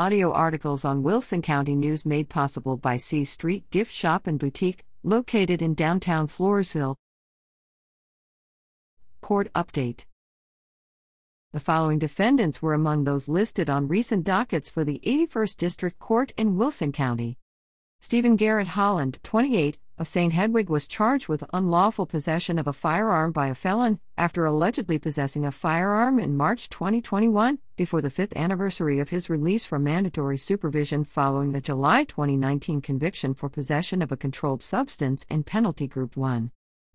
Audio articles on Wilson County News made possible by C Street Gift Shop and Boutique, located in downtown Floresville. Court Update The following defendants were among those listed on recent dockets for the 81st District Court in Wilson County. Stephen Garrett Holland, 28, of St. Hedwig was charged with unlawful possession of a firearm by a felon after allegedly possessing a firearm in March 2021 before the fifth anniversary of his release from mandatory supervision following the July 2019 conviction for possession of a controlled substance in Penalty Group 1.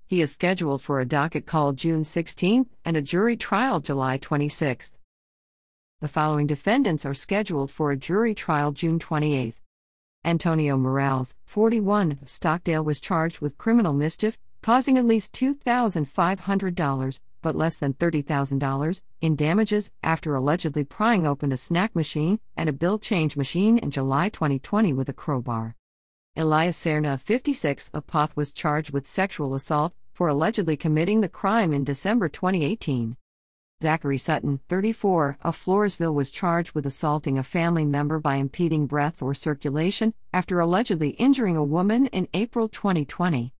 He is scheduled for a docket call June 16 and a jury trial July 26. The following defendants are scheduled for a jury trial June 28. Antonio Morales, 41, of Stockdale was charged with criminal mischief, causing at least $2,500, but less than $30,000, in damages after allegedly prying open a snack machine and a bill change machine in July 2020 with a crowbar. Elias Serna, 56, of Poth was charged with sexual assault for allegedly committing the crime in December 2018. Zachary Sutton, 34, of Floresville was charged with assaulting a family member by impeding breath or circulation after allegedly injuring a woman in April 2020.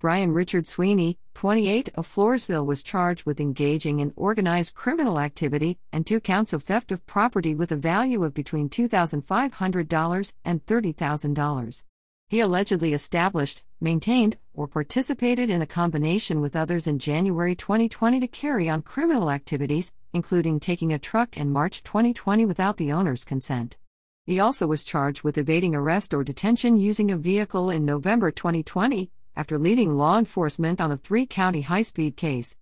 Brian Richard Sweeney, 28, of Floresville was charged with engaging in organized criminal activity and two counts of theft of property with a value of between $2,500 and $30,000. He allegedly established, maintained, or participated in a combination with others in January 2020 to carry on criminal activities, including taking a truck in March 2020 without the owner's consent. He also was charged with evading arrest or detention using a vehicle in November 2020 after leading law enforcement on a three county high speed case.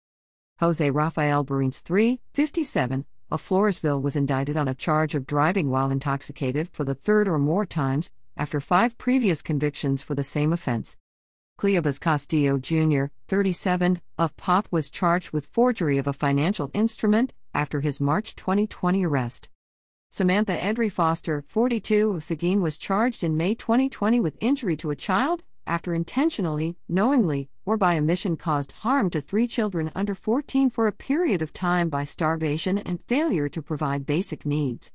Jose Rafael Barines, 3, 57, of Floresville was indicted on a charge of driving while intoxicated for the third or more times, after five previous convictions for the same offense. Cleobas Castillo Jr., 37, of Poth was charged with forgery of a financial instrument after his March 2020 arrest. Samantha Edry Foster, 42, of Seguin was charged in May 2020 with injury to a child after intentionally, knowingly, or by omission caused harm to three children under 14 for a period of time by starvation and failure to provide basic needs.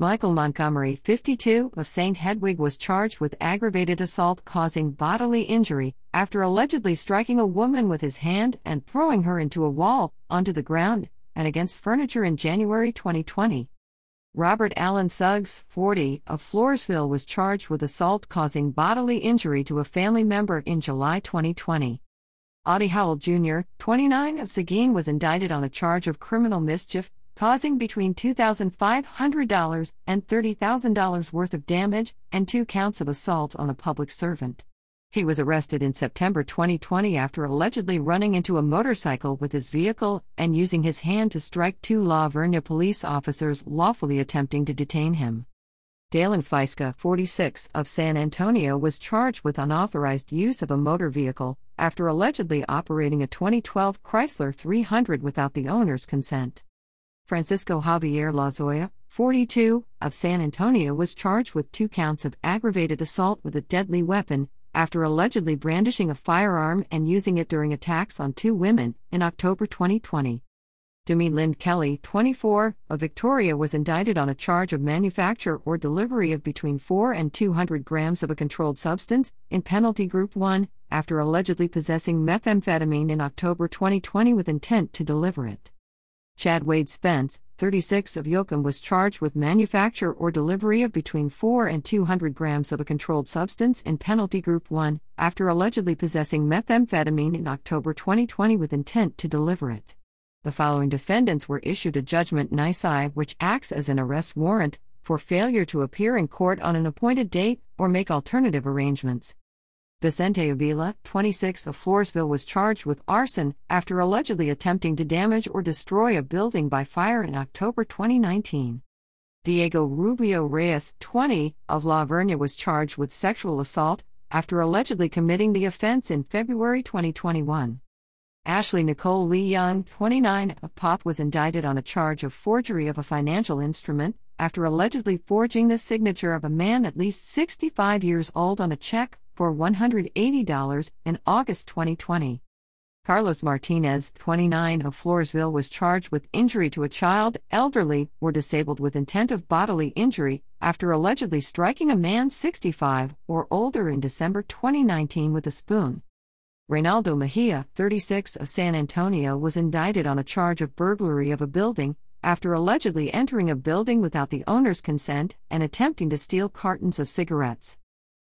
Michael Montgomery, 52, of St. Hedwig was charged with aggravated assault causing bodily injury after allegedly striking a woman with his hand and throwing her into a wall, onto the ground, and against furniture in January 2020. Robert Allen Suggs, 40, of Floresville was charged with assault causing bodily injury to a family member in July 2020. Audie Howell Jr., 29, of Seguin was indicted on a charge of criminal mischief causing between $2,500 and $30,000 worth of damage and two counts of assault on a public servant. He was arrested in September 2020 after allegedly running into a motorcycle with his vehicle and using his hand to strike two La Vernia police officers lawfully attempting to detain him. Dalen Feiska, 46, of San Antonio was charged with unauthorized use of a motor vehicle after allegedly operating a 2012 Chrysler 300 without the owner's consent. Francisco Javier Lazoya, 42, of San Antonio was charged with two counts of aggravated assault with a deadly weapon after allegedly brandishing a firearm and using it during attacks on two women in October 2020. Demi Lind Kelly, 24, of Victoria was indicted on a charge of manufacture or delivery of between 4 and 200 grams of a controlled substance in Penalty Group 1 after allegedly possessing methamphetamine in October 2020 with intent to deliver it. Chad Wade Spence, 36 of Yoakum was charged with manufacture or delivery of between 4 and 200 grams of a controlled substance in Penalty Group 1 after allegedly possessing methamphetamine in October 2020 with intent to deliver it. The following defendants were issued a judgment nisi which acts as an arrest warrant for failure to appear in court on an appointed date or make alternative arrangements. Vicente Avila, 26 of Floresville was charged with arson after allegedly attempting to damage or destroy a building by fire in October 2019. Diego Rubio Reyes, 20, of La Vernia was charged with sexual assault after allegedly committing the offense in February 2021. Ashley Nicole Lee Young, 29, of Poth was indicted on a charge of forgery of a financial instrument after allegedly forging the signature of a man at least 65 years old on a check for $180 in August 2020. Carlos Martinez, 29, of Floresville was charged with injury to a child, elderly, or disabled with intent of bodily injury after allegedly striking a man 65 or older in December 2019 with a spoon. Reynaldo Mejia, 36, of San Antonio, was indicted on a charge of burglary of a building after allegedly entering a building without the owner's consent and attempting to steal cartons of cigarettes.